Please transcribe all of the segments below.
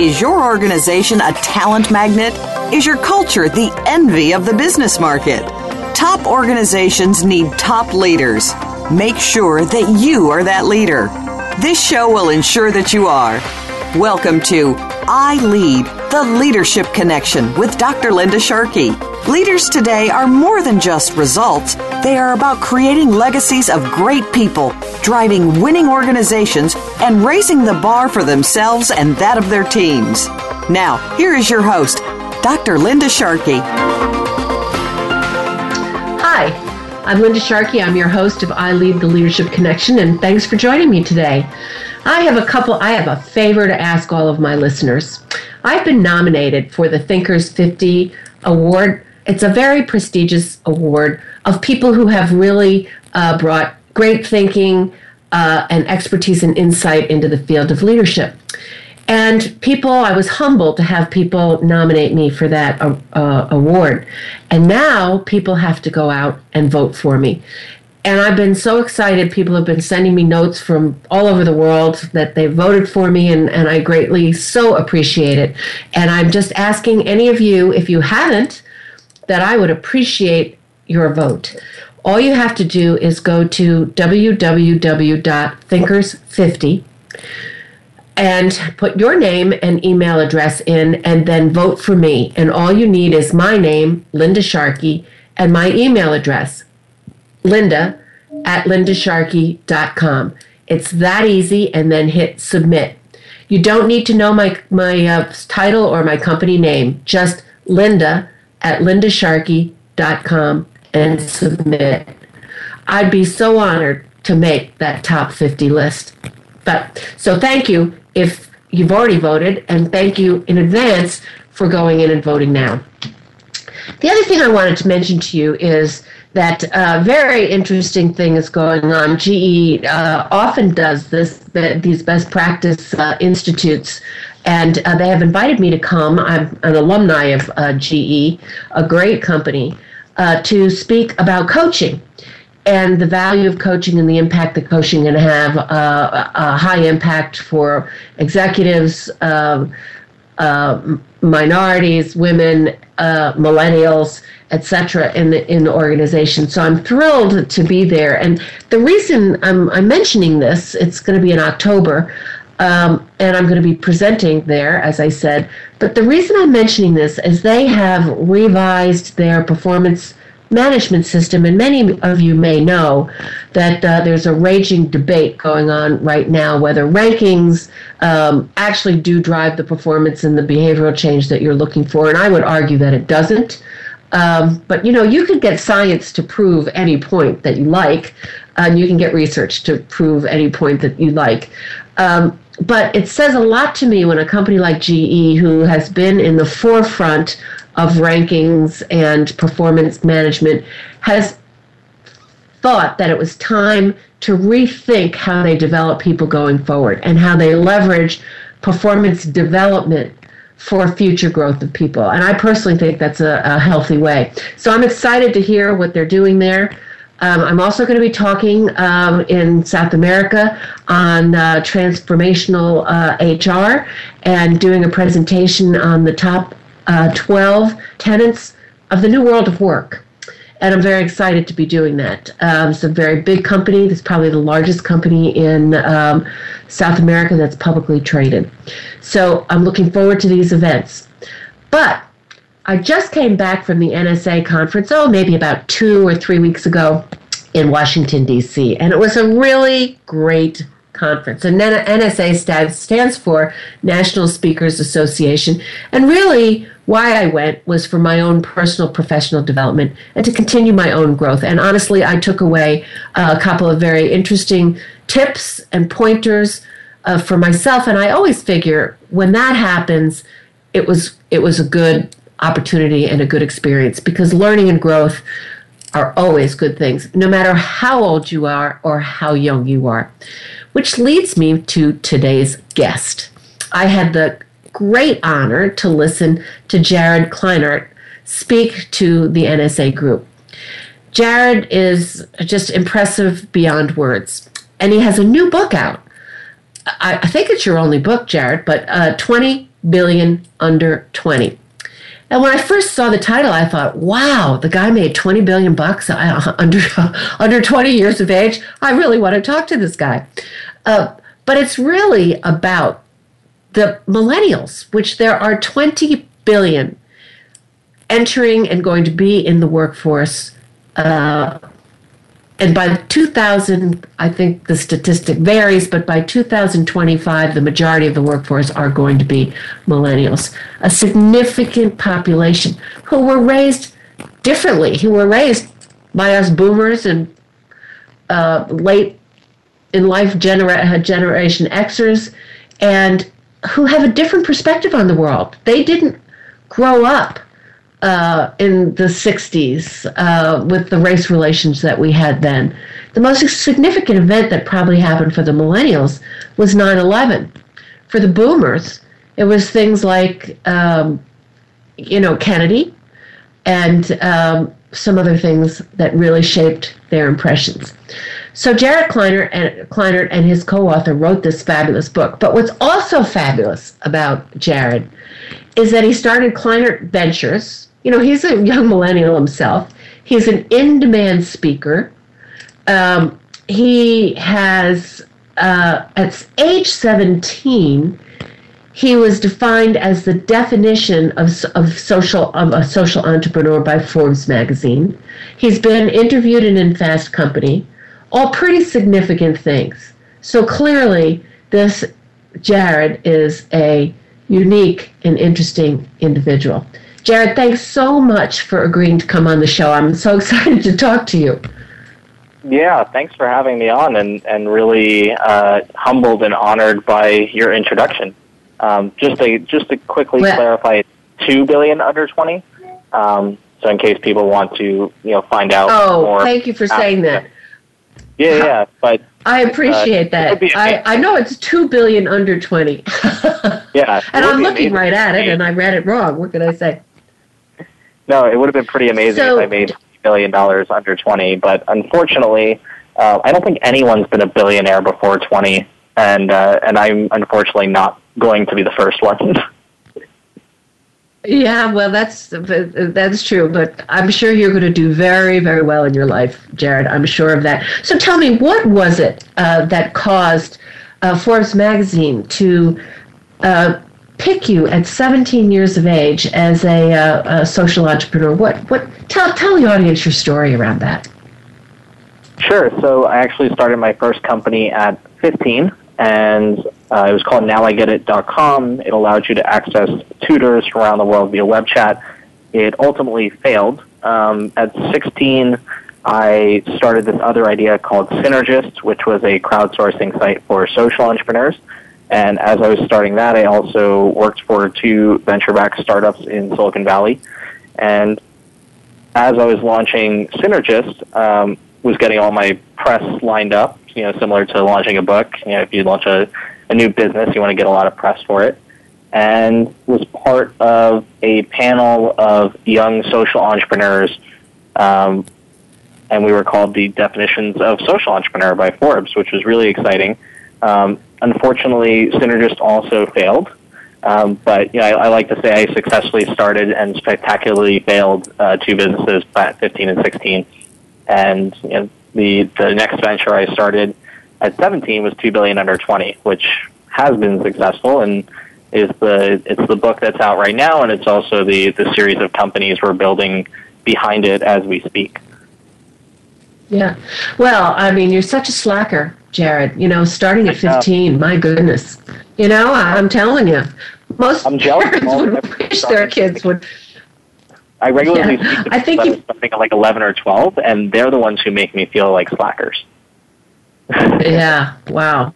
Is your organization a talent magnet? Is your culture the envy of the business market? Top organizations need top leaders. Make sure that you are that leader. This show will ensure that you are. Welcome to I Lead, the Leadership Connection with Dr. Linda Sharkey. Leaders today are more than just results, they are about creating legacies of great people, driving winning organizations, and raising the bar for themselves and that of their teams. Now, here is your host, Dr. Linda Sharkey. Hi, I'm Linda Sharkey. I'm your host of I Lead the Leadership Connection, and thanks for joining me today. I have a couple, I have a favor to ask all of my listeners. I've been nominated for the Thinkers 50 Award it's a very prestigious award of people who have really uh, brought great thinking uh, and expertise and insight into the field of leadership. And people, I was humbled to have people nominate me for that uh, uh award. And now people have to go out and vote for me. And I've been so excited. People have been sending me notes from all over the world that they voted for me, and, and I greatly so appreciate it. And I'm just asking any of you, if you haven't, that I would appreciate your vote. All you have to do is go to www.thinkers50 and put your name and email address in and then vote for me. And all you need is my name, Linda Sharkey, and my email address, linda at lindasharkey.com. It's that easy, and then hit submit. You don't need to know my, my uh, title or my company name, just Linda at lindasharkey.com and submit. I'd be so honored to make that top 50 list. But so thank you if you've already voted, and thank you in advance for going in and voting now. The other thing I wanted to mention to you is that a uh, very interesting thing is going on. GE uh, often does this, these best practice uh, institutes and uh, they have invited me to come. I'm an alumni of uh, GE, a great company, uh, to speak about coaching and the value of coaching and the impact that coaching can have uh, a high impact for executives, um, uh, minorities, women, uh, millennials, etc. in the in the organization. So I'm thrilled to be there. And the reason I'm, I'm mentioning this, it's going to be in October. Um, and I'm going to be presenting there, as I said. But the reason I'm mentioning this is they have revised their performance management system, and many of you may know that uh, there's a raging debate going on right now whether rankings um, actually do drive the performance and the behavioral change that you're looking for. And I would argue that it doesn't. Um, but you know, you can get science to prove any point that you like, and you can get research to prove any point that you like. Um, but it says a lot to me when a company like GE, who has been in the forefront of rankings and performance management, has thought that it was time to rethink how they develop people going forward and how they leverage performance development for future growth of people. And I personally think that's a, a healthy way. So I'm excited to hear what they're doing there. Um, I'm also going to be talking um, in South America on uh, transformational uh, HR and doing a presentation on the top uh, 12 tenets of the new world of work. And I'm very excited to be doing that. Um, it's a very big company. It's probably the largest company in um, South America that's publicly traded. So I'm looking forward to these events. But I just came back from the NSA conference, oh, maybe about two or three weeks ago in Washington, D.C., and it was a really great conference. And NSA stands, for National Speakers Association. And really, why I went was for my own personal professional development and to continue my own growth. And honestly, I took away a couple of very interesting tips and pointers uh, for myself. And I always figure when that happens, it was it was a good opportunity and a good experience because learning and growth are always good things, no matter how old you are or how young you are. Which leads me to today's guest. I had the great honor to listen to Jared Kleinert speak to the NSA group. Jared is just impressive beyond words, and he has a new book out. I, think it's your only book, Jared, but uh, 20 billion under 20. And when I first saw the title, I thought, "Wow, the guy made 20 billion bucks uh, under under 20 years of age. I really want to talk to this guy." Uh, but it's really about the millennials, which there are 20 billion entering and going to be in the workforce uh, and by 2000, I think the statistic varies, but by 2025, the majority of the workforce are going to be millennials, a significant population who were raised differently, who were raised by us boomers and uh, late in life genera- generation Xers, and who have a different perspective on the world. They didn't grow up uh, in the 60s uh, with the race relations that we had then. The most significant event that probably happened for the millennials was 9 11. For the boomers, it was things like, um, you know, Kennedy and um, some other things that really shaped their impressions. So Jared Kleiner and, Kleinert and his co-author wrote this fabulous book. But what's also fabulous about Jared is that he started Kleinert Ventures, you know, he's a young millennial himself. He's an in demand speaker. Um, he has, uh, at age 17, he was defined as the definition of, of social of a social entrepreneur by Forbes magazine. He's been interviewed in In Fast Company, all pretty significant things. So clearly, this Jared is a unique and interesting individual. Jared, thanks so much for agreeing to come on the show. I'm so excited to talk to you. Yeah, thanks for having me on, and and really uh, humbled and honored by your introduction. Um, just to just to quickly well, clarify, two billion under twenty. Um, so in case people want to you know find out. Oh, more thank you for saying that. Yeah, yeah, but I appreciate uh, that. I, I know it's two billion under twenty. yeah, and I'm looking right at it, and I read it wrong. What can I say? No, it would have been pretty amazing so, if I made $20 million under 20, but unfortunately, uh, I don't think anyone's been a billionaire before 20, and, uh, and I'm unfortunately not going to be the first one. Yeah, well, that's that's true, but I'm sure you're going to do very, very well in your life, Jared. I'm sure of that. So, tell me, what was it uh, that caused uh, Forbes magazine to uh, pick you at 17 years of age as a, uh, a, social entrepreneur? What what tell tell the audience your story around that. Sure. So I actually started my first company at 15, and uh, it was called NowIGetIt.com. It allowed you to access tutors from around the world via web chat. It ultimately failed. Um, at 16, I started this other idea called Synergist, which was a crowdsourcing site for social entrepreneurs. And as I was starting that, I also worked for two venture-backed startups in Silicon Valley. And as I was launching Synergist, um, was getting all my press lined up. You know, similar to launching a book. You know, if you launch a, a new business, you want to get a lot of press for it. And was part of a panel of young social entrepreneurs, um, and we were called the Definitions of Social Entrepreneur by Forbes, which was really exciting. Um, unfortunately, Synergist also failed. Um, but you know, I, I, like to say I successfully started and spectacularly failed uh, two businesses at 15 and 16. And you know, the the next venture I started at 17 was two billion under 20, which has been successful and is the it's the book that's out right now, and it's also the the series of companies we're building behind it as we speak. Yeah. Well, I mean, you're such a slacker, Jared. You know, starting at 15, my goodness. You know, I'm telling you, most I'm jealous of parents would wish their kids would. I regularly Yeah. speak to I think that you- something like 11 or 12, and they're the ones who make me feel like slackers. Yeah. Wow.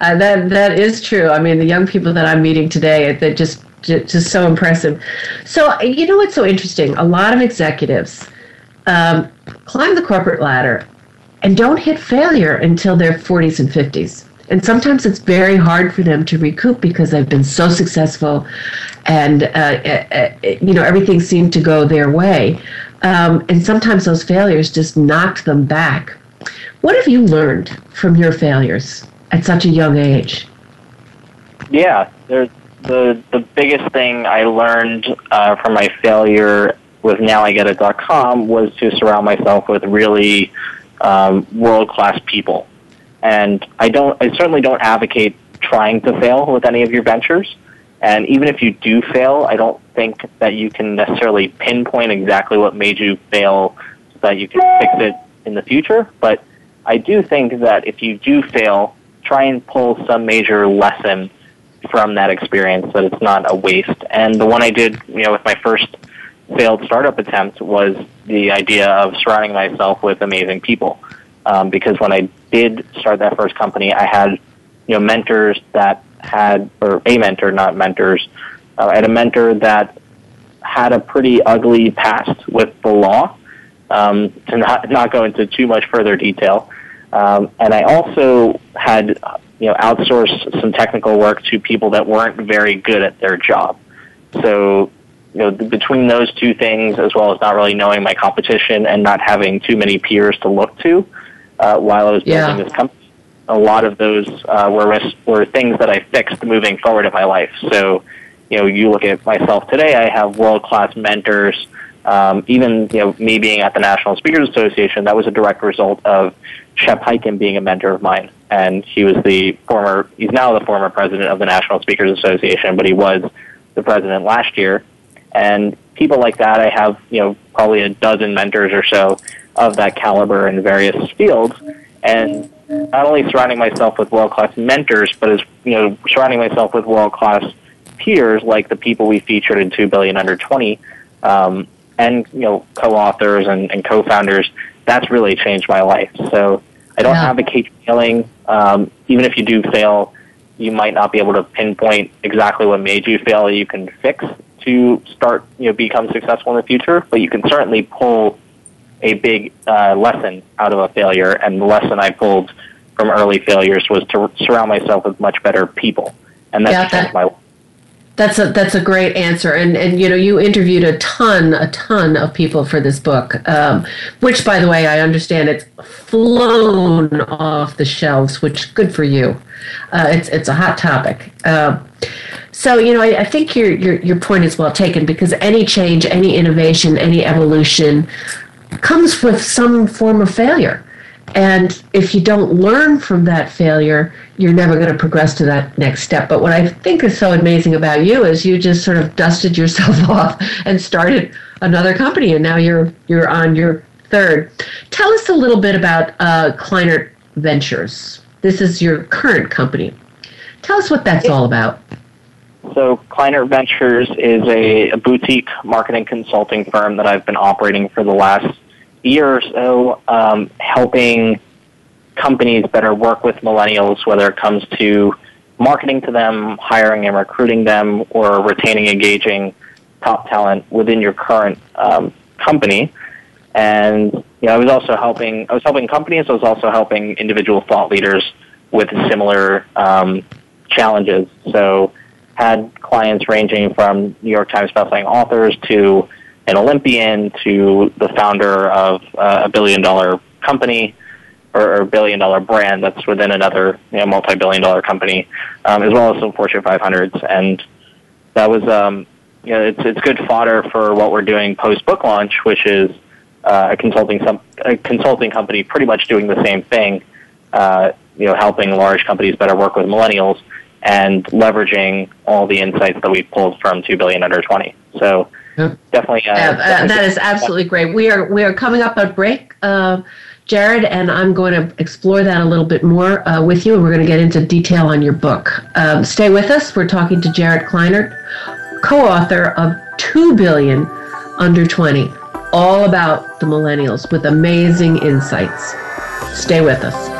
Uh, that that is true. I mean, the young people that I'm meeting today, they're just ju- just so impressive. So you know what's so interesting? A lot of executives um, climb the corporate ladder and don't hit failure until their 40s and 50s. And sometimes it's very hard for them to recoup because they've been so successful, and uh, uh, uh, you know everything seemed to go their way. Um, and sometimes those failures just knocked them back. What have you learned from your failures at such a young age? Yeah, there's the the biggest thing I learned uh, from my failure with NowIGetIt.com was to surround myself with really um, world class people, and I don't I certainly don't advocate trying to fail with any of your ventures. And even if you do fail, I don't think that you can necessarily pinpoint exactly what made you fail so that you can fix it in the future. But I do think that if you do fail, try and pull some major lesson from that experience that it's not a waste. And the one I did, you know, with my first failed startup attempt was the idea of surrounding myself with amazing people. Um, because when I did start that first company, I had, you know, mentors that had, or a mentor, not mentors. Uh, I had a mentor that had a pretty ugly past with the law. Um, to not not go into too much further detail, um, and I also had you know outsourced some technical work to people that weren't very good at their job. So you know between those two things, as well as not really knowing my competition and not having too many peers to look to uh, while I was building Yeah. this company, a lot of those uh, were ris- were things that I fixed moving forward in my life. So you know you look at myself today, I have world class mentors. Um, even you know me being at the National Speakers Association, that was a direct result of Shep Hyken being a mentor of mine, and he was the former. He's now the former president of the National Speakers Association, but he was the president last year. And people like that, I have you know probably a dozen mentors or so of that caliber in various fields, and not only surrounding myself with world class mentors, but as you know surrounding myself with world class peers like the people we featured in Two Billion Under Twenty. Um, and you know co-authors and, and co-founders that's really changed my life so i don't Yeah. advocate failing um, even if you do fail you might not be able to pinpoint exactly what made you fail you can fix to start you know become successful in the future but you can certainly pull a big uh, lesson out of a failure and the lesson i pulled from early failures was to surround myself with much better people and that's Yeah, that- changed my life That's a that's a great answer, and and you know you interviewed a ton a ton of people for this book, um, which by the way I understand it's flown off the shelves, which good for you. Uh, it's it's a hot topic. Uh, so you know I, I think your your your point is well taken because any change, any innovation, any evolution comes with some form of failure. And if you don't learn from that failure, you're never going to progress to that next step. But what I think is so amazing about you is you just sort of dusted yourself off and started another company, and now you're you're on your third. Tell us a little bit about uh, Kleinert Ventures. This is your current company. Tell us what that's all about. So Kleinert Ventures is a, a boutique marketing consulting firm that I've been operating for the last year or so, um, helping companies better work with millennials, whether it comes to marketing to them, hiring and recruiting them, or retaining, engaging top talent within your current um, company. And you know, I was also helping. I was helping companies. I was also helping individual thought leaders with similar um, challenges. So, had clients ranging from New York Times bestselling authors to an Olympian to the founder of uh, a billion dollar company or, or billion dollar brand that's within another you know, multi billion dollar company, um, as well as some Fortune 500s. And that was, um, you know, it's, it's good fodder for what we're doing post book launch, which is uh, a consulting some, a consulting company pretty much doing the same thing, uh, you know, helping large companies better work with millennials and leveraging all the insights that we pulled from 2 billion under 20. So definitely. Uh, uh, definitely that is absolutely great. We are we are coming up on break. Uh, Jared, and I'm going to explore that a little bit more uh, with you, and we're going to get into detail on your book. Um, stay with us. We're talking to Jared Kleinert, co author of 2 Billion Under 20, all about the millennials with amazing insights. Stay with us.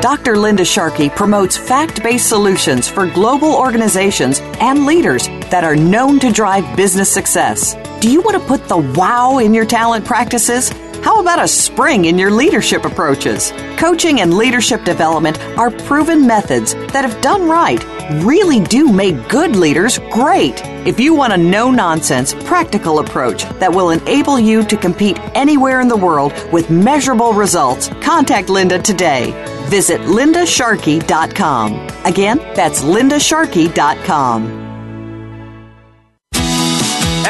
Dr. Linda Sharkey promotes fact based solutions for global organizations and leaders that are known to drive business success. Do you want to put the wow in your talent practices? How about a spring in your leadership approaches? Coaching and leadership development are proven methods that, if done right, really do make good leaders great. If you want a no nonsense, practical approach that will enable you to compete anywhere in the world with measurable results, contact Linda today. Visit lindasharkey.com. Again, that's lindasharkey.com.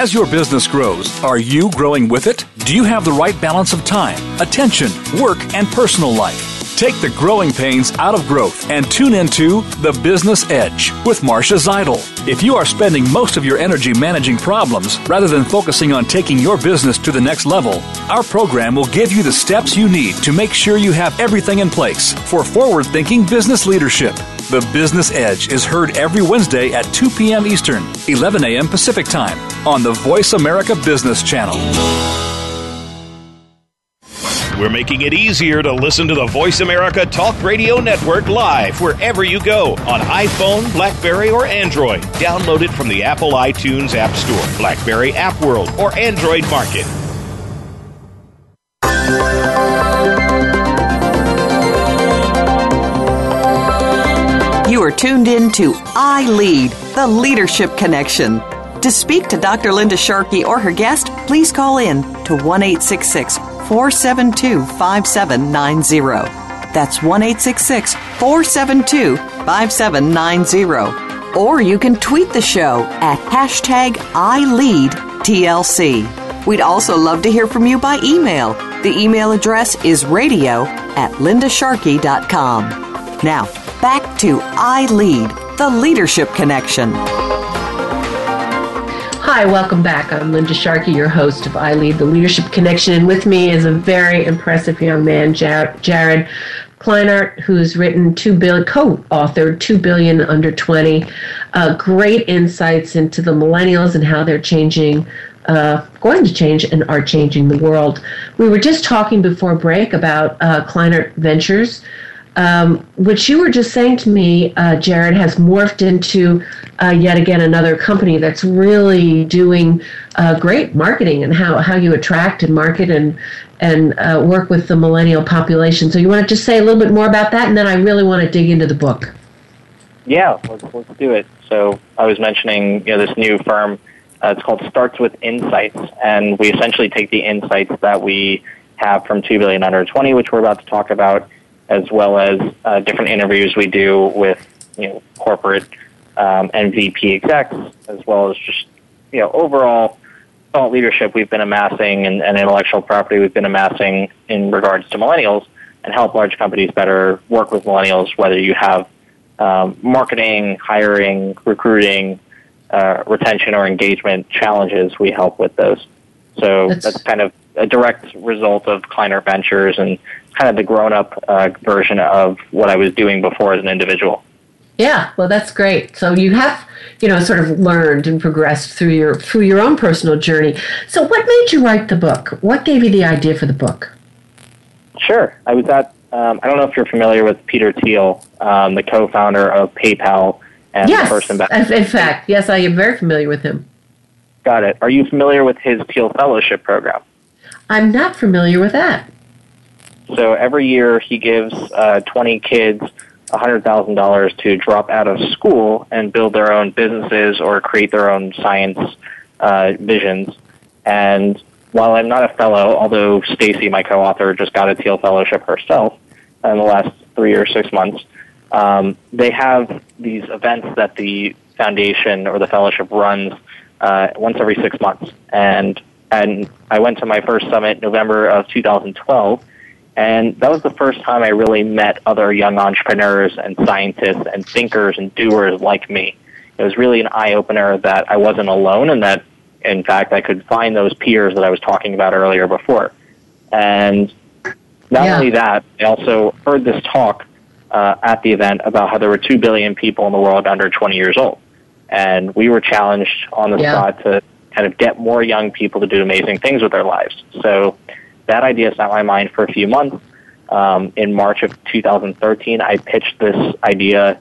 As your business grows, are you growing with it? Do you have the right balance of time, attention, work, and personal life? Take the growing pains out of growth and tune into The Business Edge with Marcia Zidle. If you are spending most of your energy managing problems rather than focusing on taking your business to the next level, our program will give you the steps you need to make sure you have everything in place for forward thinking business leadership. The Business Edge is heard every Wednesday at 2 p.m. Eastern, 11 a.m. Pacific Time on the Voice America Business Channel. We're making it easier to listen to the Voice America Talk Radio Network live wherever you go on iPhone, Blackberry, or Android. Download it from the Apple iTunes App Store, Blackberry App World, or Android Market. You are tuned in to I Lead, the Leadership Connection. To speak to Dr. Linda Sharkey or her guest, please call in to 1 472 5790. That's 1 472 5790. Or you can tweet the show at hashtag ILeadTLC. We'd also love to hear from you by email. The email address is radio at lindasharkey.com. Now, back to I Lead, the Leadership Connection. Hi, welcome back. I'm Linda Sharkey, your host of I Lead the Leadership Connection, and with me is a very impressive young man, Jared Kleinert, who's written two billion, co-authored Two Billion Under 20. Uh, great insights into the millennials and how they're changing, uh, going to change, and are changing the world. We were just talking before break about uh, Kleinert Ventures um, which you were just saying to me, uh, Jared, has morphed into uh, yet again another company that's really doing uh, great marketing and how, how you attract and market and and uh, work with the millennial population. So you want to just say a little bit more about that, and then I really want to dig into the book. Yeah, let's, let's do it. So I was mentioning you know this new firm. Uh, it's called Starts with Insights, and we essentially take the insights that we have from 2 billion under 20, which we're about to talk about, as well as uh, different interviews we do with you know corporate um, and VP execs, as well as just you know overall thought leadership we've been amassing and, and intellectual property we've been amassing in regards to millennials, and help large companies better work with millennials. Whether you have um, marketing, hiring, recruiting, uh, retention, or engagement challenges, we help with those. So that's, that's kind of a direct result of Kleinert Ventures and kind of the grown up uh, version of what I was doing before as an individual. Yeah, well, that's great. So you have, you know, sort of learned and progressed through your through your own personal journey. So, what made you write the book? What gave you the idea for the book? Sure, I was at. Um, I don't know if you're familiar with Peter Thiel, um, the co-founder of PayPal and yes, the first investor. in fact, yes, I am very familiar with him. Got it. Are you familiar with his Thiel Fellowship program? I'm not familiar with that. So every year he gives uh, 20 kids $100,000 to drop out of school and build their own businesses or create their own science uh, visions. And while I'm not a fellow, although Stacy, my co-author, just got a Thiel Fellowship herself in the last three or six months, um, they have these events that the foundation or the fellowship runs uh, once every six months. And and I went to my first summit November of 2012, and that was the first time I really met other young entrepreneurs and scientists and thinkers and doers like me. It was really an eye opener that I wasn't alone, and that in fact I could find those peers that I was talking about earlier before. And not Yeah. only that, I also heard this talk uh, at the event about how there were two billion people in the world under 20 years old, and we were challenged on the Yeah. spot to kind of get more young people to do amazing things with their lives. So that idea sat in my mind for a few months. Um, in March of 2013, I pitched this idea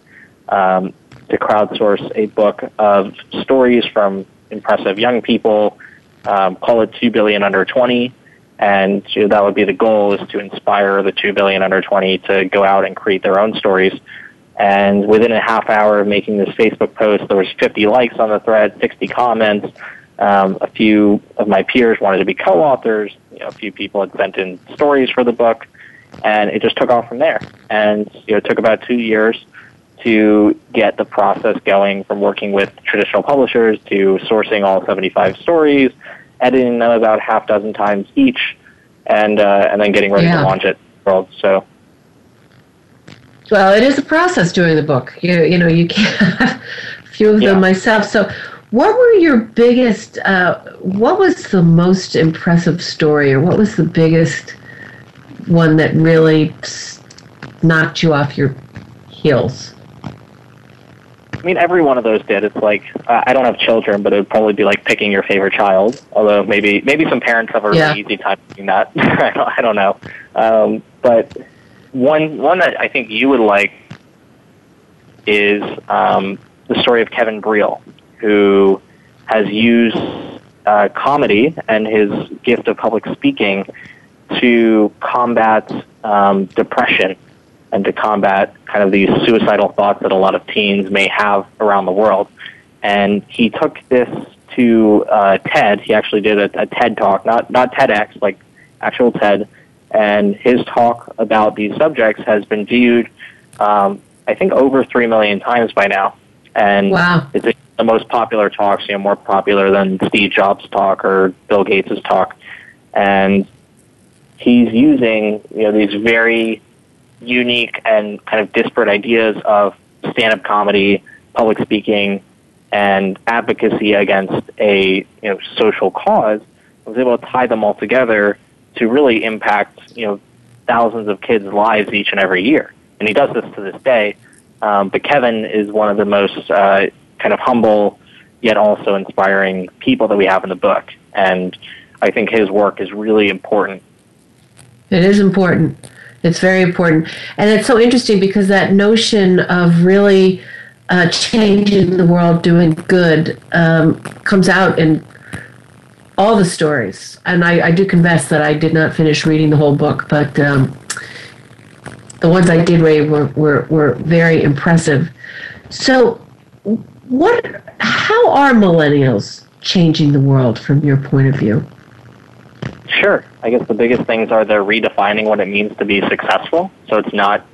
um, to crowdsource a book of stories from impressive young people. Um, call it 2 billion under 20. And that would be the goal is to inspire the 2 billion under 20 to go out and create their own stories. And within a half hour of making this Facebook post, there was 50 likes on the thread, 60 comments. Um, a few of my peers wanted to be co-authors. You know, a few people had sent in stories for the book, and it just took off from there. And you know, it took about two years to get the process going from working with traditional publishers to sourcing all 75 stories, editing them about half dozen times each, and uh, and then getting ready Yeah. to launch it. World. So Well, it is a process doing the book. You you know you can't have a few of Yeah. them myself. So, what were your biggest? Uh, what was the most impressive story, or what was the biggest one that really knocked you off your heels? I mean, every one of those did. It's like uh, I don't have children, but it would probably be like picking your favorite child. Although maybe maybe some parents have a really Yeah. easy time doing that. I, don't, I don't know. Um, but one one that I think you would like is um, the story of Kevin Breel, who has used uh, comedy and his gift of public speaking to combat um, depression and to combat kind of these suicidal thoughts that a lot of teens may have around the world. And he took this to uh, TED. He actually did a, a TED talk, not not TEDx, like actual TED. And his talk about these subjects has been viewed, um, I think, over three million times by now. And Wow. it's the most popular talks, you know, more popular than Steve Jobs' talk or Bill Gates' talk. And he's using, you know, these very unique and kind of disparate ideas of stand-up comedy, public speaking, and advocacy against a you know social cause. I was able to tie them all together to really impact you know thousands of kids' lives each and every year. And he does this to this day. Um, but Kevin is one of the most uh, kind of humble yet also inspiring people that we have in the book. And I think his work is really important. It is important. It's very important. And it's so interesting because that notion of really uh, changing the world, doing good, um, comes out in all the stories. And I, I do confess that I did not finish reading the whole book, but um, the ones I did read were, were, were very impressive. So, what? How are millennials changing the world from your point of view? Sure. I guess the biggest things are they're redefining what it means to be successful. So it's not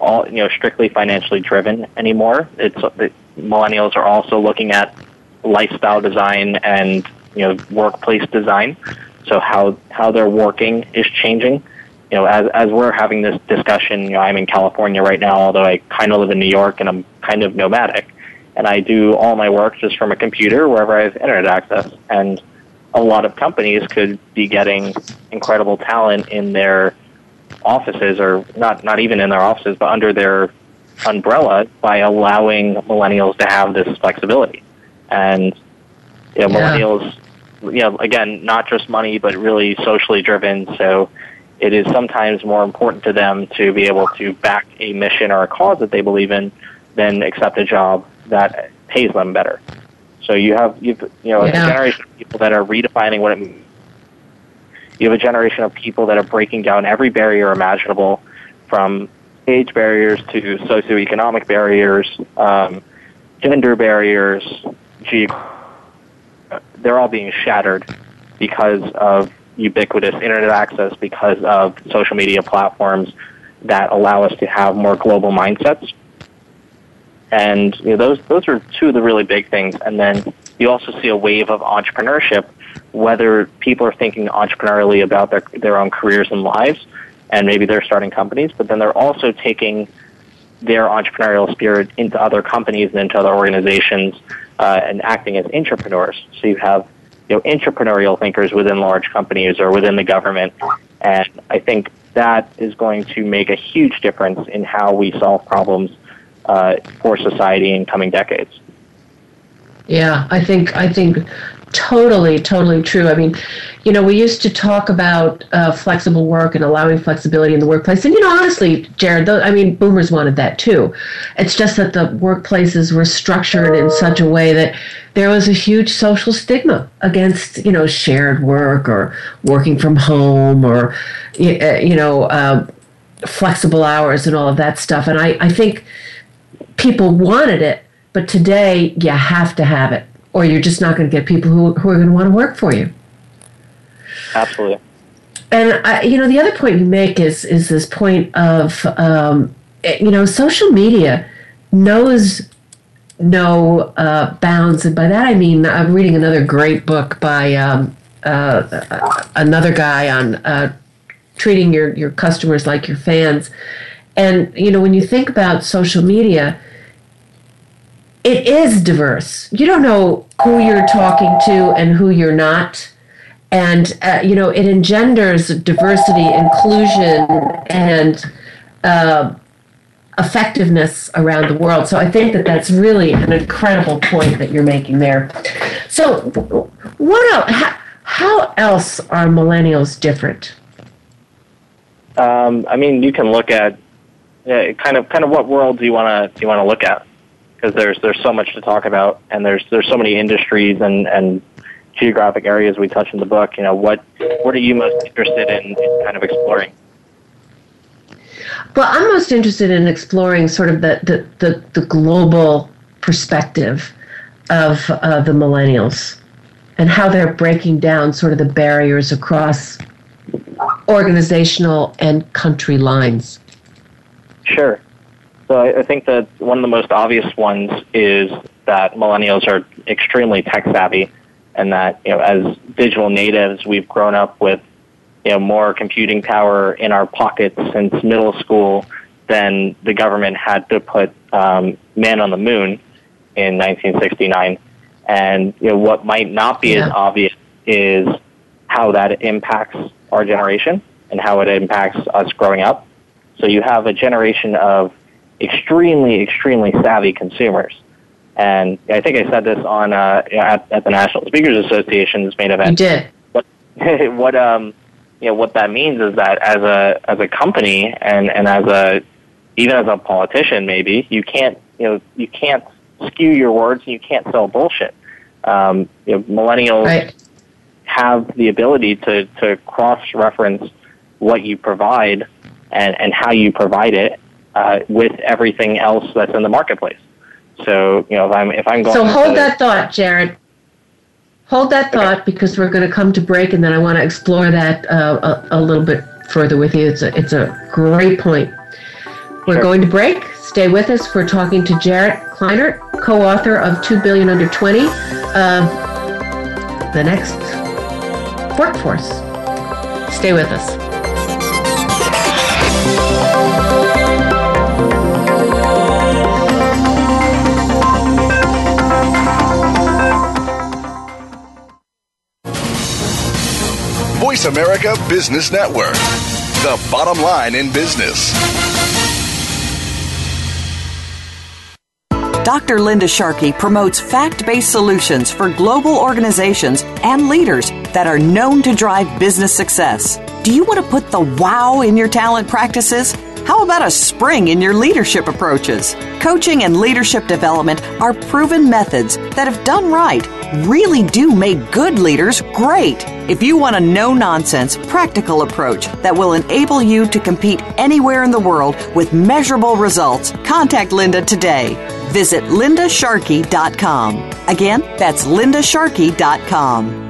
all you know strictly financially driven anymore. It's the millennials are also looking at lifestyle design and you know workplace design. So how how they're working is changing. You know, as as we're having this discussion, you know, I'm in California right now, although I kind of live in New York and I'm kind of nomadic, and I do all my work just from a computer wherever I have internet access. And a lot of companies could be getting incredible talent in their offices or not not even in their offices but under their umbrella by allowing millennials to have this flexibility. And you know, Yeah. millennials you know again not just money but really socially driven. So it is sometimes more important to them to be able to back a mission or a cause that they believe in than accept a job that pays them better So you have you've, you know yeah. a generation of people that are redefining what it means. You have a generation of people that are breaking down every barrier imaginable, from age barriers to socioeconomic barriers, um, gender barriers, they're all being shattered because of ubiquitous internet access, because of social media platforms that allow us to have more global mindsets. And you know, those those are two of the really big things. And then you also see a wave of entrepreneurship, whether people are thinking entrepreneurially about their their own careers and lives, and maybe they're starting companies, but then they're also taking their entrepreneurial spirit into other companies and into other organizations uh, and acting as entrepreneurs. So you have you know entrepreneurial thinkers within large companies or within the government, and I think that is going to make a huge difference in how we solve problems uh, for society in coming decades. Yeah, I think I think totally, totally true. I mean, you know, we used to talk about uh, flexible work and allowing flexibility in the workplace, and you know, honestly, Jared, I mean, boomers wanted that too. It's just that the workplaces were structured in such a way that there was a huge social stigma against, you know, shared work or working from home or, uh, you know, uh, flexible hours and all of that stuff. And I, I think people wanted it, but today you have to have it or you're just not going to get people who, who are going to want to work for you. Absolutely. And I, you know, the other point you make is is this point of um, eh, you know, social media knows no uh, bounds, and by that I mean I'm reading another great book by um, uh, another guy on uh, treating your your customers like your fans. And you know, when you think about social media, it is diverse. You don't know who you're talking to and who you're not. And, uh, you know, it engenders diversity, inclusion, and uh, effectiveness around the world. So I think that that's really an incredible point that you're making there. So, what else? How, how else are millennials different? Um, I mean, you can look at uh, kind of kind of what world do you want to you want to look at? Because there's there's so much to talk about, and there's there's so many industries and and geographic areas we touch in the book. You know, what what are you most interested in, in kind of exploring? Well, I'm most interested in exploring sort of the the the, the global perspective of uh, the millennials and how they're breaking down sort of the barriers across organizational and country lines. Sure. So I, I think that one of the most obvious ones is that millennials are extremely tech savvy, and that you know, as digital natives, we've grown up with you know more computing power in our pockets since middle school than the government had to put um, man on the moon in 1969. And you know what might not be yeah. as obvious is how that impacts our generation and how it impacts us growing up. So you have a generation of extremely, extremely savvy consumers. And I think I said this on uh, at, at the National Speakers Association's main event. You did. What what um you know what that means is that as a as a company and and as a even as a politician maybe you can't you know you can't skew your words and you can't sell bullshit. Um, you know, millennials right. have the ability to to cross reference what you provide and and how you provide it uh, with everything else that's in the marketplace. So you know, if I'm if I'm going. So hold to, that thought, Jared. Hold that thought okay. because we're going to come to break, and then I want to explore that uh, a, a, little bit further with you. It's a it's a great point. We're sure. going to break. Stay with us. We're talking to Jared Kleinert, co-author of Two Billion Under Twenty, uh, the next workforce. Stay with us. Voice America Business Network, the bottom line in business. Dr. Linda Sharkey promotes fact based solutions for global organizations and leaders that are known to drive business success. Do you want to put the wow in your talent practices? How about a spring in your leadership approaches? Coaching and leadership development are proven methods that, if done right, really do make good leaders great. If you want a no nonsense, practical approach that will enable you to compete anywhere in the world with measurable results, contact Linda today. Visit lindasharkey.com. Again, that's lindasharkey.com.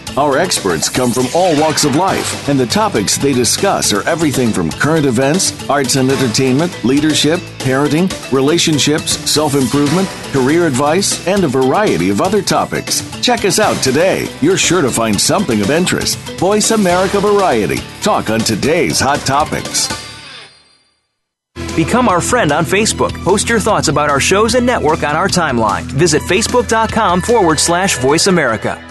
Our experts come from all walks of life, and the topics they discuss are everything from current events, arts and entertainment, leadership, parenting, relationships, self improvement, career advice, and a variety of other topics. Check us out today. You're sure to find something of interest. Voice America Variety. Talk on today's hot topics. Become our friend on Facebook. Post your thoughts about our shows and network on our timeline. Visit facebook.com forward slash voice America.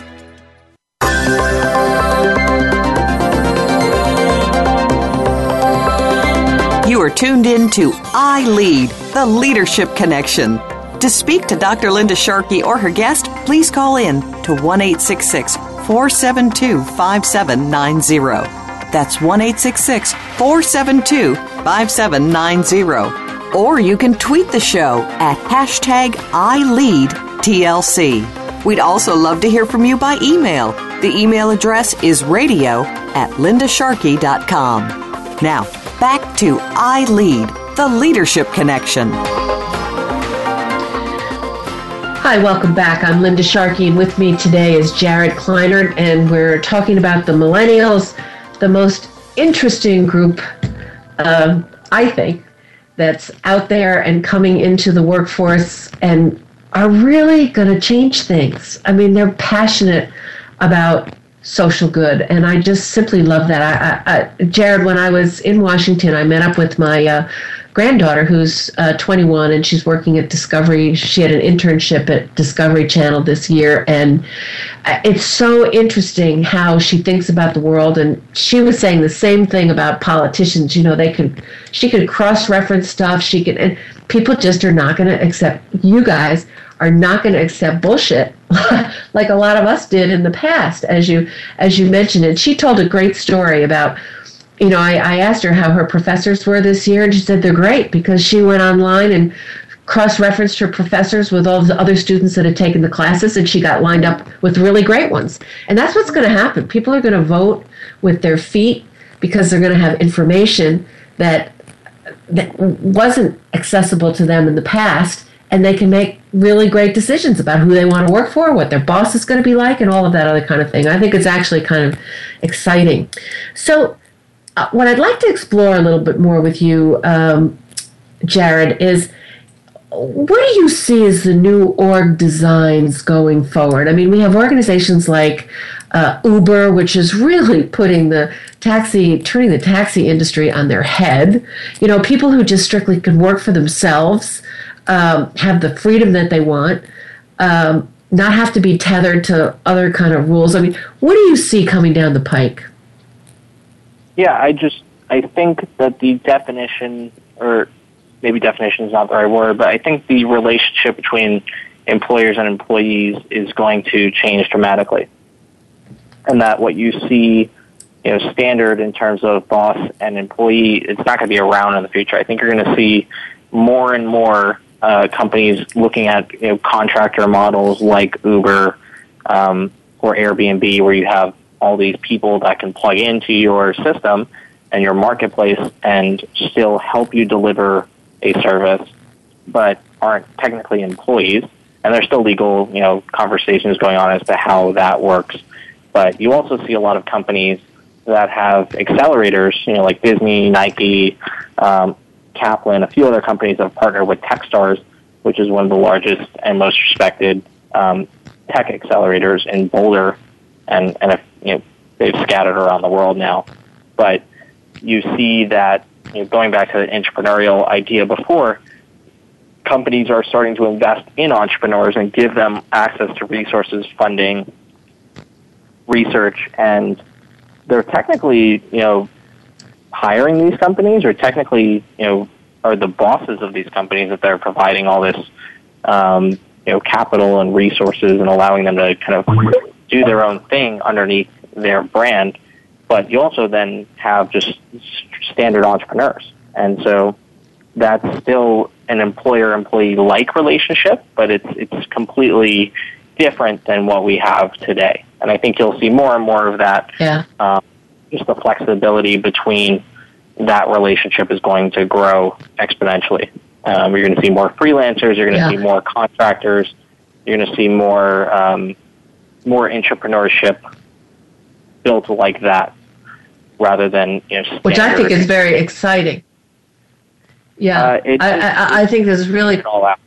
Are tuned in to I Lead, the Leadership Connection. To speak to Dr. Linda Sharkey or her guest, please call in to 1 472 5790. That's 1 472 5790. Or you can tweet the show at hashtag ILeadTLC. We'd also love to hear from you by email. The email address is radio at lindasharkey.com. Now, to I Lead, the Leadership Connection. Hi, welcome back. I'm Linda Sharkey, and with me today is Jared Kleinert, and we're talking about the millennials, the most interesting group, uh, I think, that's out there and coming into the workforce and are really going to change things. I mean, they're passionate about social good, and I just simply love that. I, I, Jared, when I was in Washington, I met up with my uh, granddaughter who's uh, 21 and she's working at Discovery. She had an internship at Discovery Channel this year, and uh, it's so interesting how she thinks about the world. And she was saying the same thing about politicians. You know, they could she could cross reference stuff. She could, and people just are not going to accept. You guys are not going to accept bullshit like a lot of us did in the past, as you as you mentioned. And she told a great story about. You know, I, I asked her how her professors were this year, and she said they're great because she went online and cross-referenced her professors with all the other students that had taken the classes and she got lined up with really great ones and that's what's going to happen people are going to vote with their feet because they're going to have information that that wasn't accessible to them in the past and they can make really great decisions about who they want to work for, what their boss is going to be like, and all of that other kind of thing. I think it's actually kind of exciting. So, uh, what I'd like to explore a little bit more with you, um, Jared, is what do you see as the new org designs going forward? I mean, we have organizations like uh, Uber, which is really putting the taxi, turning the taxi industry on their head. You know, people who just strictly can work for themselves um, have the freedom that they want, um, not have to be tethered to other kind of rules. I mean, what do you see coming down the pike? Yeah, I just I think that the definition, or maybe definition is not the right word, but I think the relationship between employers and employees is going to change dramatically, and that what you see. You know, standard in terms of boss and employee, it's not going to be around in the future. I think you're going to see more and more uh, companies looking at you know, contractor models like Uber um, or Airbnb, where you have all these people that can plug into your system and your marketplace and still help you deliver a service, but aren't technically employees. And there's still legal, you know, conversations going on as to how that works. But you also see a lot of companies that have accelerators, you know, like Disney, Nike, um, Kaplan, a few other companies have partnered with TechStars, which is one of the largest and most respected um, tech accelerators in Boulder, and and if, you know, they've scattered around the world now. But you see that you know, going back to the entrepreneurial idea before, companies are starting to invest in entrepreneurs and give them access to resources, funding, research, and they're technically you know hiring these companies or technically, you know, are the bosses of these companies that they're providing all this, um, you know, capital and resources and allowing them to kind of do their own thing underneath their brand. But you also then have just standard entrepreneurs, and so that's still an employer-employee like relationship, but it's it's completely different than what we have today. And I think you'll see more and more of that. Yeah. Um, just the flexibility between that relationship is going to grow exponentially. Um, you're going to see more freelancers. You're going to Yeah. see more contractors. You're going to see more um, more entrepreneurship built like that, rather than you know. which I think is very exciting. Yeah, Uh, it- I, I, I think this is really all out.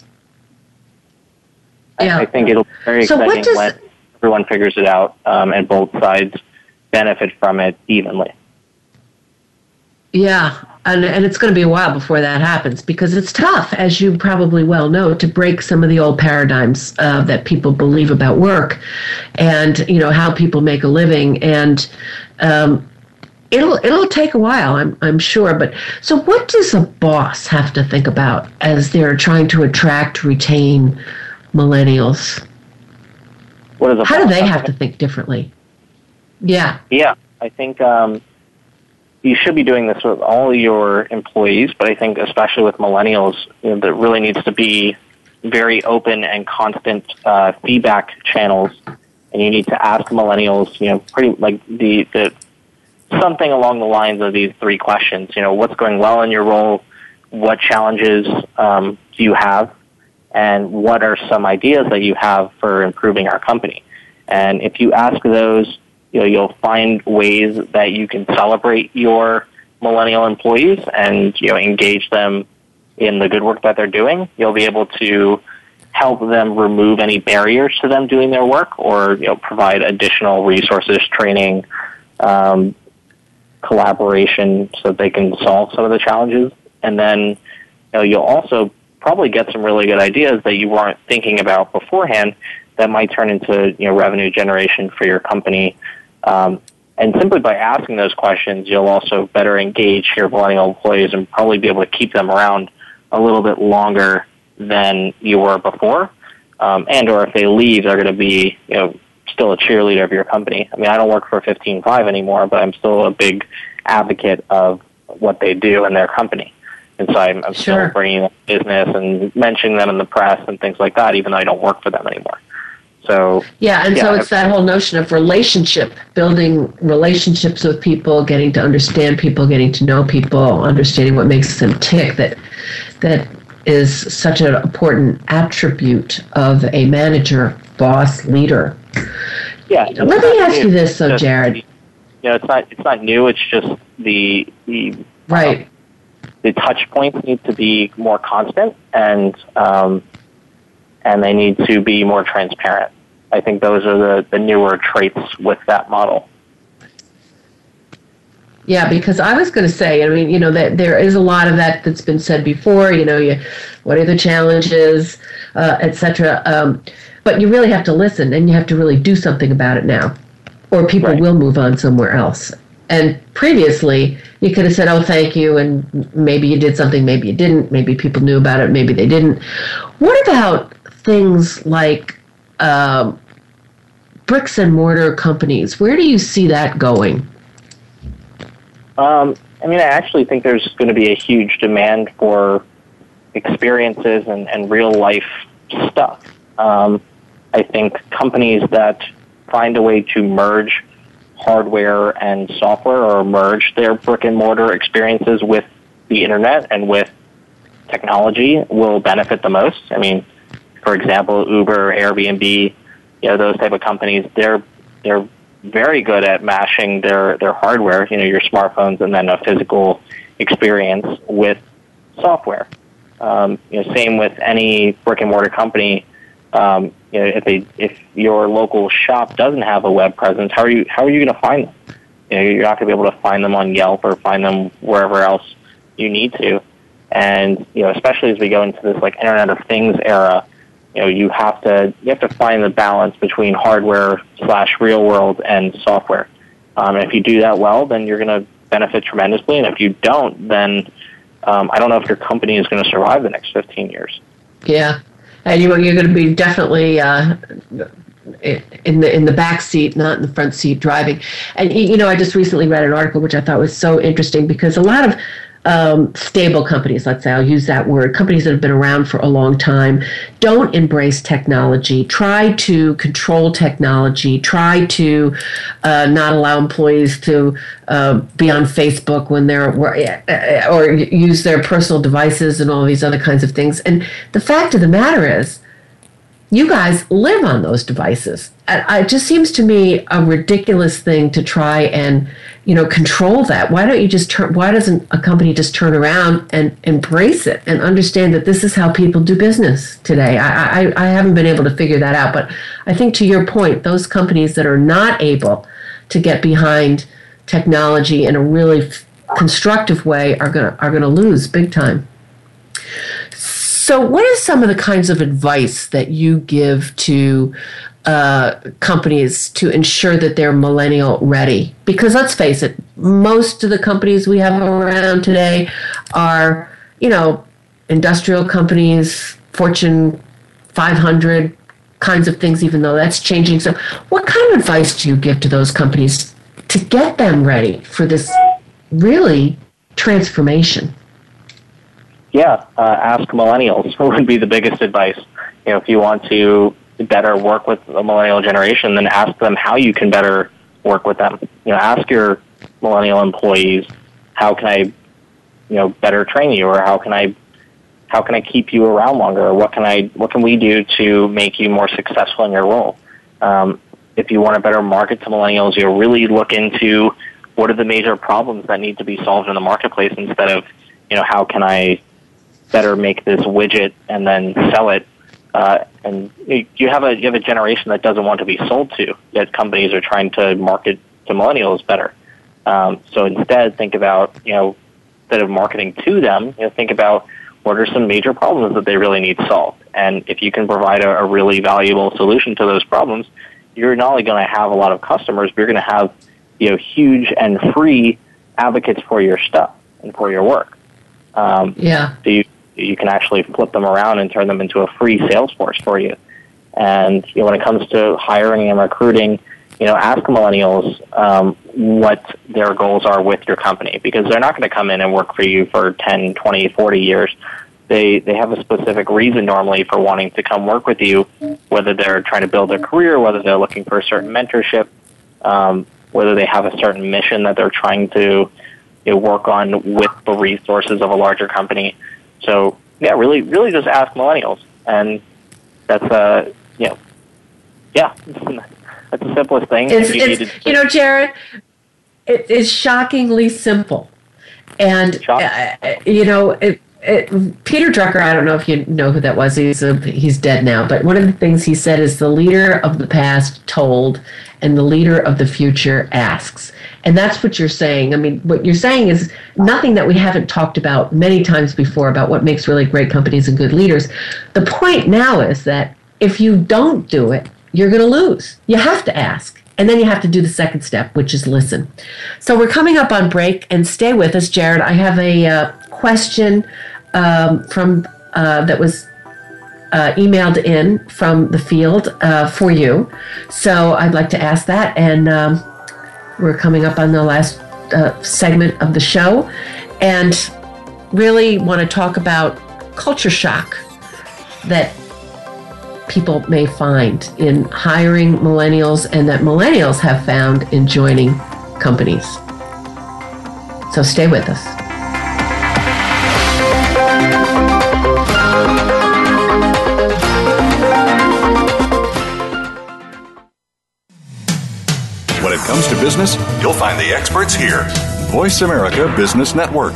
I- Yeah. I think it'll be very So exciting does- when everyone figures it out um, and both sides benefit from it evenly. Yeah, and and it's going to be a while before that happens because it's tough, as you probably well know, to break some of the old paradigms uh, that people believe about work, and you know how people make a living, and um, it'll it'll take a while, I'm I'm sure. But so, what does a boss have to think about as they're trying to attract, retain millennials? What is How do they have to think differently? Yeah. Yeah, I think um, you should be doing this with all your employees, but I think especially with millennials, you know, there really needs to be very open and constant uh, feedback channels, and you need to ask millennials, you know, pretty like the the something along the lines of these three questions. You know, what's going well in your role? What challenges um, do you have? And what are some ideas that you have for improving our company? And if you ask those, you know, you'll find ways that you can celebrate your millennial employees and, you know, engage them in the good work that they're doing. You'll be able to help them remove any barriers to them doing their work or, you know, provide additional resources, training, um, collaboration so that they can solve some of the challenges. And then, you know, you'll also probably get some really good ideas that you weren't thinking about beforehand that might turn into, you know, revenue generation for your company. Um, and simply by asking those questions, you'll also better engage your millennial employees and probably be able to keep them around a little bit longer than you were before. Um, and or if they leave, they're going to be, you know, still a cheerleader of your company. I mean, I don't work for 15Five anymore, but I'm still a big advocate of what they do in their company. And so I'm, I'm Sure. still bringing business and mentioning them in the press and things like that, even though I don't work for them anymore. So Yeah, and so it's that whole notion of relationship, building relationships with people, getting to understand people, getting to know people, understanding what makes them tick. That that is such an important attribute of a manager, boss, leader. yeah, Let me ask you this, though, Just- Jared. You know, it's not it's not new. It's just the the Right. the touch points need to be more constant and um, and they need to be more transparent. I think those are the, the newer traits with that model. Yeah, because I was going to say, I mean, you know, that there is a lot of that that's been said before. You know, you, what are the challenges, uh, et cetera. Um, but you really have to listen, and you have to really do something about it now, or people Right. will move on somewhere else. And previously, you could have said, "Oh, thank you," and maybe you did something, maybe you didn't, maybe people knew about it, maybe they didn't. What about things like um, bricks and mortar companies? Where do you see that going? Um, I mean, I actually think there's going to be a huge demand for experiences and, and real life stuff. Um, I think companies that find a way to merge hardware and software or merge their brick and mortar experiences with the internet and with technology will benefit the most. I mean, for example, Uber, Airbnb, you know, those type of companies, they're they're very good at mashing their their hardware, you know, your smartphones, and then a physical experience with software. Um, you know, same with any brick and mortar company. Um, you know, if they if your local shop doesn't have a web presence, how are you how are you going to find them? You know, you're not going to be able to find them on Yelp or find them wherever else you need to. And you know, especially as we go into this like Internet of Things era, you know, you have to you have to find the balance between hardware slash real world and software. Um, and if you do that well, then you're going to benefit tremendously. And if you don't, then um, I don't know if your company is going to survive the next 15 years. Yeah, and you, you're going to be definitely uh, in the in the back seat, not in the front seat driving. And you know, I just recently read an article which I thought was so interesting because a lot of um, stable companies, let's say I'll use that word, companies that have been around for a long time, don't embrace technology, try to control technology, try to uh, not allow employees to uh, be on Facebook when they're uh, or use their personal devices and all these other kinds of things. And the fact of the matter is, you guys live on those devices. It just seems to me a ridiculous thing to try and you know control that. Why don't you just turn? Why doesn't a company just turn around and embrace it and understand that this is how people do business today? I, I, I haven't been able to figure that out, but I think to your point, those companies that are not able to get behind technology in a really constructive way are gonna are gonna lose big time. So, what are some of the kinds of advice that you give to uh, companies to ensure that they're millennial ready? Because let's face it, most of the companies we have around today are, you know, industrial companies, Fortune 500 kinds of things, even though that's changing. So, what kind of advice do you give to those companies to get them ready for this really transformation? Yeah, uh, ask millennials would be the biggest advice. You know, if you want to better work with the millennial generation, then ask them how you can better work with them. You know, ask your millennial employees, how can I, you know, better train you, or how can I, how can I keep you around longer, or what can I, what can we do to make you more successful in your role? Um, if you want to better market to millennials, you really look into what are the major problems that need to be solved in the marketplace instead of, you know, how can I better make this widget and then sell it. Uh, and you have a you have a generation that doesn't want to be sold to. That companies are trying to market to millennials better. Um, so instead, think about you know instead of marketing to them, you know, think about what are some major problems that they really need solved. And if you can provide a, a really valuable solution to those problems, you're not only going to have a lot of customers, but you're going to have you know huge and free advocates for your stuff and for your work. Um, yeah. So you you can actually flip them around and turn them into a free sales force for you. And you know, when it comes to hiring and recruiting, you know, ask millennials um, what their goals are with your company because they're not going to come in and work for you for 10, 20, 40 years. They, they have a specific reason normally for wanting to come work with you, whether they're trying to build a career, whether they're looking for a certain mentorship, um, whether they have a certain mission that they're trying to you know, work on with the resources of a larger company. So yeah, really, really just ask millennials, and that's uh, you know, yeah, that's the simplest thing. It's, you, it's, you know, Jared, it is shockingly simple, and uh, you know, it, it, Peter Drucker. I don't know if you know who that was. He's a, he's dead now, but one of the things he said is the leader of the past told, and the leader of the future asks. And that's what you're saying. I mean, what you're saying is nothing that we haven't talked about many times before about what makes really great companies and good leaders. The point now is that if you don't do it, you're going to lose. You have to ask. And then you have to do the second step, which is listen. So we're coming up on break, and stay with us, Jared. I have a uh, question um, from uh, that was uh, emailed in from the field uh, for you. So I'd like to ask that, and um, we're coming up on the last uh, segment of the show and really want to talk about culture shock that people may find in hiring millennials and that millennials have found in joining companies. So stay with us. Comes to business, you'll find the experts here. Voice America Business Network.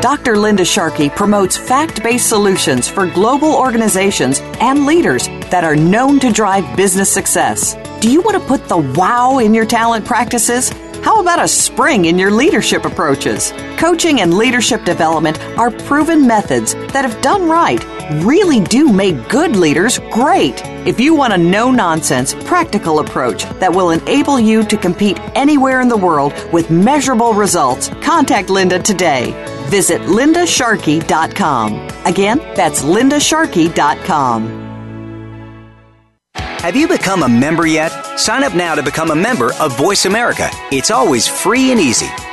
Dr. Linda Sharkey promotes fact based solutions for global organizations and leaders that are known to drive business success. Do you want to put the wow in your talent practices? How about a spring in your leadership approaches? Coaching and leadership development are proven methods that, if done right, really do make good leaders great. If you want a no nonsense, practical approach that will enable you to compete anywhere in the world with measurable results, contact Linda today. Visit lindasharkey.com. Again, that's lindasharkey.com. Have you become a member yet? Sign up now to become a member of Voice America. It's always free and easy.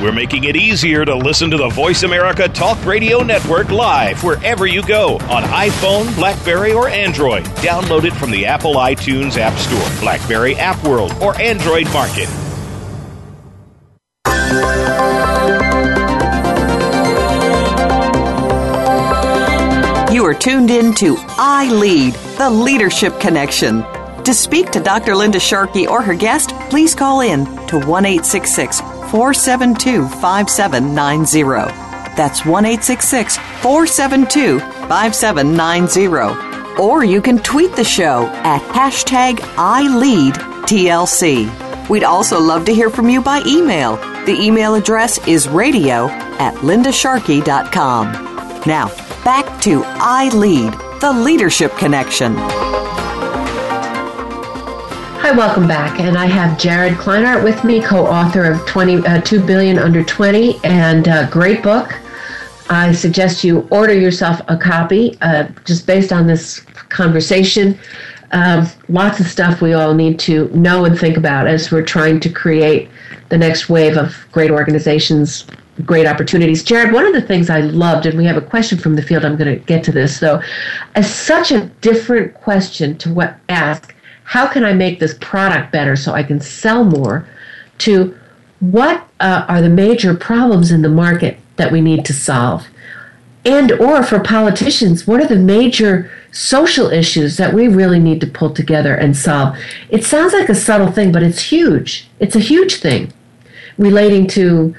We're making it easier to listen to the Voice America Talk Radio Network live wherever you go on iPhone, Blackberry, or Android. Download it from the Apple iTunes App Store, Blackberry App World, or Android Market. You are tuned in to I Lead, the Leadership Connection. To speak to Dr. Linda Sharkey or her guest, please call in to 1 472 5790. That's 1 472 5790. Or you can tweet the show at hashtag ILeadTLC. We'd also love to hear from you by email. The email address is radio at lindasharkey.com. Now, back to I Lead, the Leadership Connection. Hi, welcome back. And I have Jared Kleinert with me, co author of 20, uh, 2 Billion Under 20, and a great book. I suggest you order yourself a copy uh, just based on this conversation. Um, lots of stuff we all need to know and think about as we're trying to create the next wave of great organizations, great opportunities. Jared, one of the things I loved, and we have a question from the field, I'm going to get to this though, as such a different question to what ask how can I make this product better so I can sell more, to what uh, are the major problems in the market that we need to solve? And or for politicians, what are the major social issues that we really need to pull together and solve? It sounds like a subtle thing, but it's huge. It's a huge thing relating to,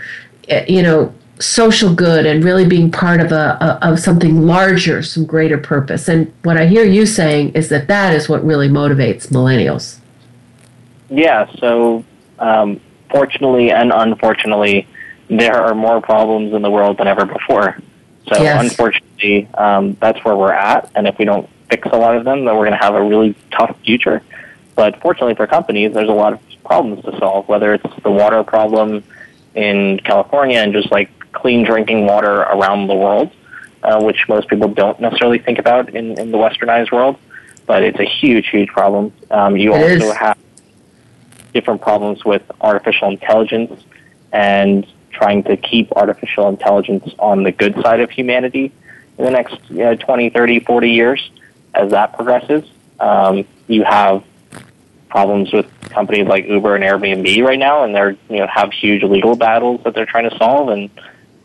eh, you know, social good and really being part of a, a, of something larger, some greater purpose. And what I hear you saying is that that is what really motivates millennials. Yeah. So, um, fortunately and unfortunately, there are more problems in the world than ever before. So, yes. unfortunately, um, that's where we're at. And if we don't fix a lot of them, then we're going to have a really tough future. But fortunately for companies, there's a lot of problems to solve, whether it's the water problem in California and just like clean drinking water around the world, uh, which most people don't necessarily think about in, in the westernized world. But it's a huge, huge problem. Um, you it also is. have different problems with artificial intelligence and trying to keep artificial intelligence on the good side of humanity in the next you know, 20, 30, 40 years as that progresses. Um, you have problems with companies like Uber and Airbnb right now, and they're you know have huge legal battles that they're trying to solve, and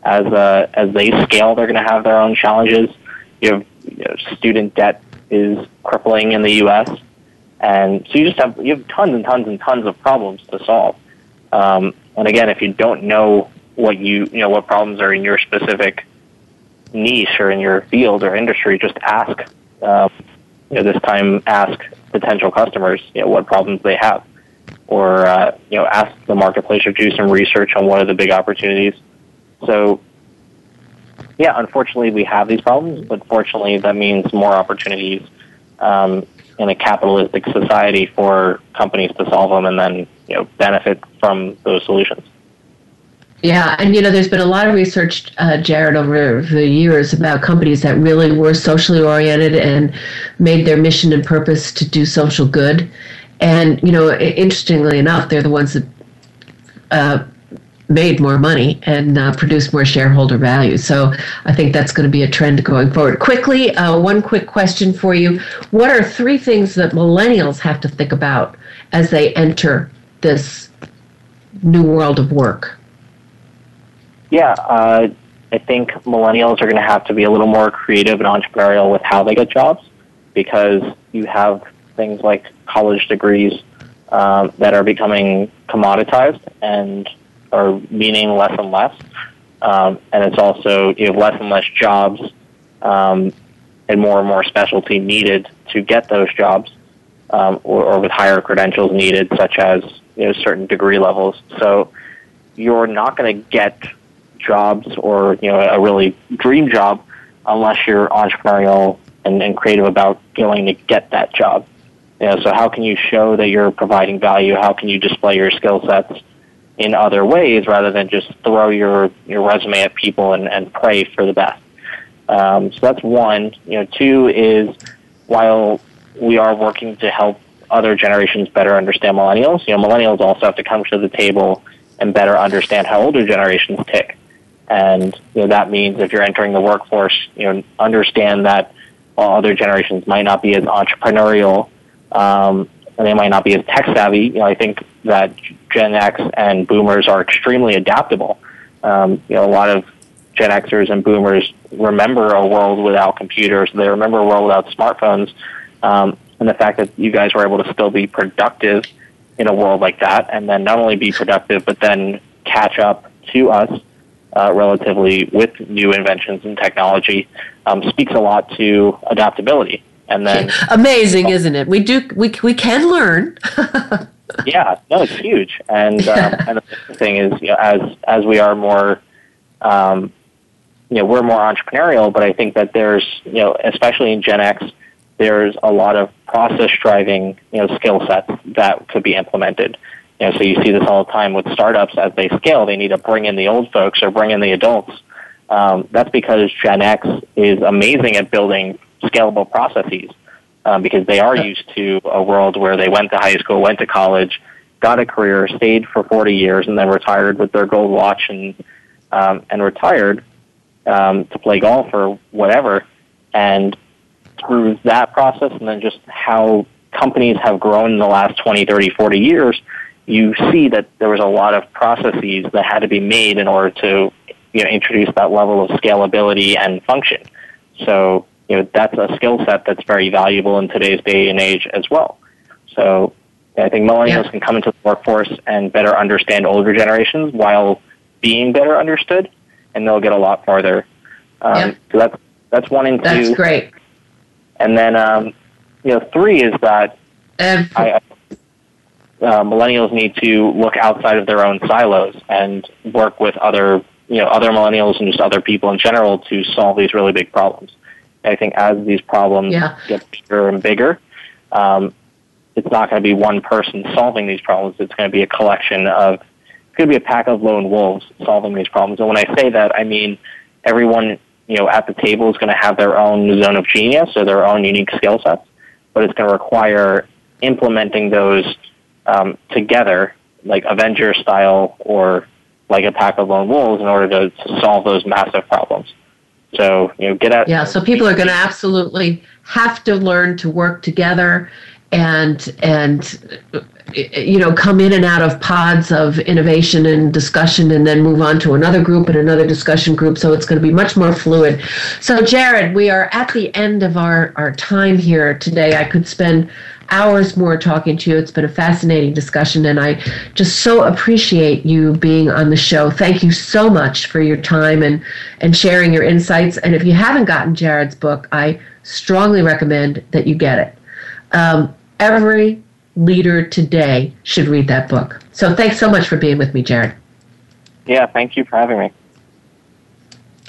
as uh, as they scale, they're going to have their own challenges. You have you know, student debt is crippling in the U.S., and so you just have you have tons and tons and tons of problems to solve. Um, and again, if you don't know what you you know what problems are in your specific niche or in your field or industry, just ask. Um, you know, this time ask potential customers you know what problems they have, or uh, you know ask the marketplace or do some research on what are the big opportunities so, yeah, unfortunately, we have these problems, but fortunately, that means more opportunities um, in a capitalistic society for companies to solve them and then you know benefit from those solutions. Yeah, and you know, there's been a lot of research, uh, Jared, over the years about companies that really were socially oriented and made their mission and purpose to do social good. And you know, interestingly enough, they're the ones that uh, made more money and uh, produced more shareholder value. So I think that's going to be a trend going forward. Quickly, uh, one quick question for you. What are three things that millennials have to think about as they enter this new world of work? Yeah, uh, I think millennials are going to have to be a little more creative and entrepreneurial with how they get jobs because you have things like college degrees um, that are becoming commoditized and are meaning less and less. Um, and it's also you have less and less jobs um, and more and more specialty needed to get those jobs, um, or, or with higher credentials needed, such as you know certain degree levels. So you're not going to get jobs or you know a really dream job unless you're entrepreneurial and, and creative about going to get that job. You know, so how can you show that you're providing value? How can you display your skill sets in other ways rather than just throw your, your resume at people and, and pray for the best? Um, so that's one. You know, two is while we are working to help other generations better understand millennials, you know, millennials also have to come to the table and better understand how older generations tick. And you know, that means if you're entering the workforce, you know, understand that while other generations might not be as entrepreneurial um, and they might not be as tech savvy, you know, I think that Gen X and Boomers are extremely adaptable. Um, you know, a lot of Gen Xers and Boomers remember a world without computers. They remember a world without smartphones. Um, and the fact that you guys were able to still be productive in a world like that, and then not only be productive, but then catch up to us uh, relatively with new inventions and technology, um, speaks a lot to adaptability. And then amazing, isn't it? We do we we can learn. yeah, no, it's huge. And um, and the thing is, you know, as as we are more, um, you know, we're more entrepreneurial. But I think that there's, you know, especially in Gen X, there's a lot of process driving, you know, skill sets that could be implemented. You know, so you see this all the time with startups as they scale. They need to bring in the old folks or bring in the adults. Um, that's because Gen X is amazing at building scalable processes um, because they are used to a world where they went to high school, went to college, got a career, stayed for 40 years, and then retired with their gold watch and um, and retired um, to play golf or whatever. And through that process, and then just how companies have grown in the last 20, 30, 40 years, you see that there was a lot of processes that had to be made in order to you know, introduce that level of scalability and function. So you know, that's a skill set that's very valuable in today's day and age as well. So I think millennials yeah. can come into the workforce and better understand older generations while being better understood, and they'll get a lot farther. Um, yeah. So that's that's one and two. That's great. And then um, you know, three is that um, I, uh, millennials need to look outside of their own silos and work with other you know other millennials and just other people in general to solve these really big problems. I think as these problems yeah. get bigger and bigger, um, it's not going to be one person solving these problems. It's going to be a collection of, it's going to be a pack of lone wolves solving these problems. And when I say that, I mean everyone, you know, at the table is going to have their own zone of genius or their own unique skill sets, but it's going to require implementing those um, together, like Avenger style or like a pack of lone wolves, in order to, to solve those massive problems. So, you know, get out. Yeah, so people are going to absolutely have to learn to work together and and you know come in and out of pods of innovation and discussion and then move on to another group and another discussion group so it's going to be much more fluid so jared we are at the end of our our time here today i could spend hours more talking to you. It's been a fascinating discussion, and I just so appreciate you being on the show. Thank you so much for your time and, and sharing your insights. And if you haven't gotten Jared's book, I strongly recommend that you get it. Um, every leader today should read that book. So thanks so much for being with me, Jared. Yeah, thank you for having me.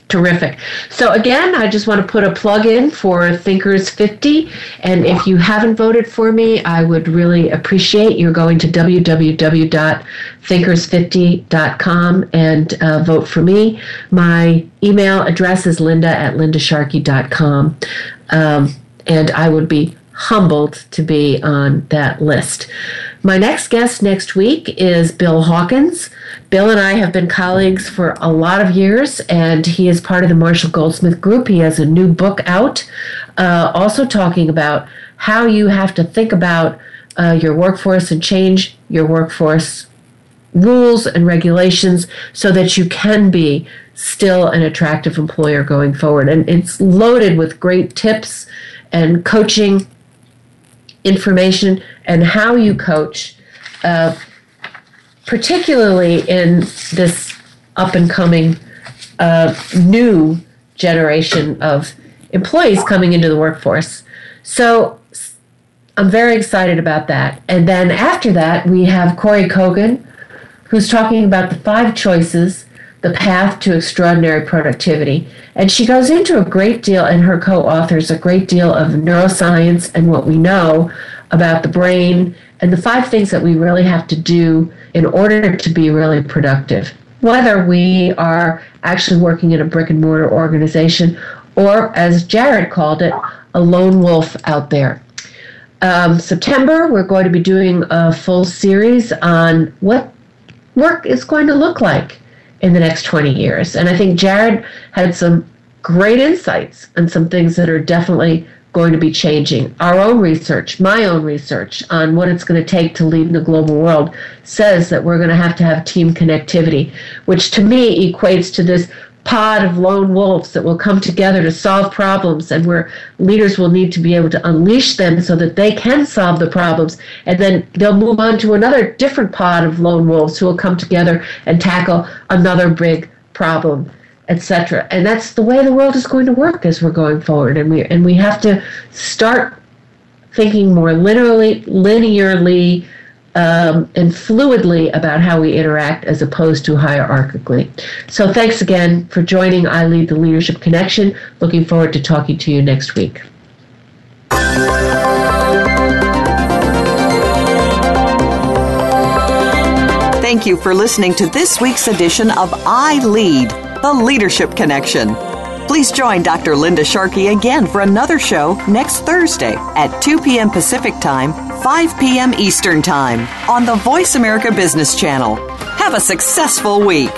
Terrific. So again, I just want to put a plug in for Thinkers 50. And if you haven't voted for me, I would really appreciate you going to www.thinkers50.com and uh, vote for me. My email address is linda at lindasharkey.com. Um, and I would be humbled to be on that list. My next guest next week is Bill Hawkins. Bill and I have been colleagues for a lot of years, and he is part of the Marshall Goldsmith Group. He has a new book out, uh, also talking about how you have to think about uh, your workforce and change your workforce rules and regulations so that you can be still an attractive employer going forward. And it's loaded with great tips and coaching information and how you coach uh, particularly in this up and coming uh, new generation of employees coming into the workforce. So I'm very excited about that. And then after that, we have Kory Kogon, who's talking about the five choices, the path to extraordinary productivity. And she goes into a great deal, and her co authors, a great deal of neuroscience and what we know about the brain and the five things that we really have to do in order to be really productive. Whether we are actually working in a brick and mortar organization or, as Jared called it, a lone wolf out there. Um, September, we're going to be doing a full series on what work is going to look like in the next 20 years. And I think Jared had some great insights and some things that are definitely going to be changing. Our own research, my own research on what it's going to take to lead in the global world says that we're going to have to have team connectivity, which to me equates to this pod of lone wolves that will come together to solve problems and where leaders will need to be able to unleash them so that they can solve the problems. And then they'll move on to another different pod of lone wolves who will come together and tackle another big problem etc and that's the way the world is going to work as we're going forward. And we and we have to start thinking more linearly linearly um, and fluidly about how we interact as opposed to hierarchically. So, thanks again for joining I Lead the Leadership Connection. Looking forward to talking to you next week. Thank you for listening to this week's edition of I Lead, the Leadership Connection. Please join Dr. Linda Sharkey again for another show next Thursday at 2 p.m. Pacific Time, 5 p.m. Eastern Time on the Voice America Business Channel. Have a successful week.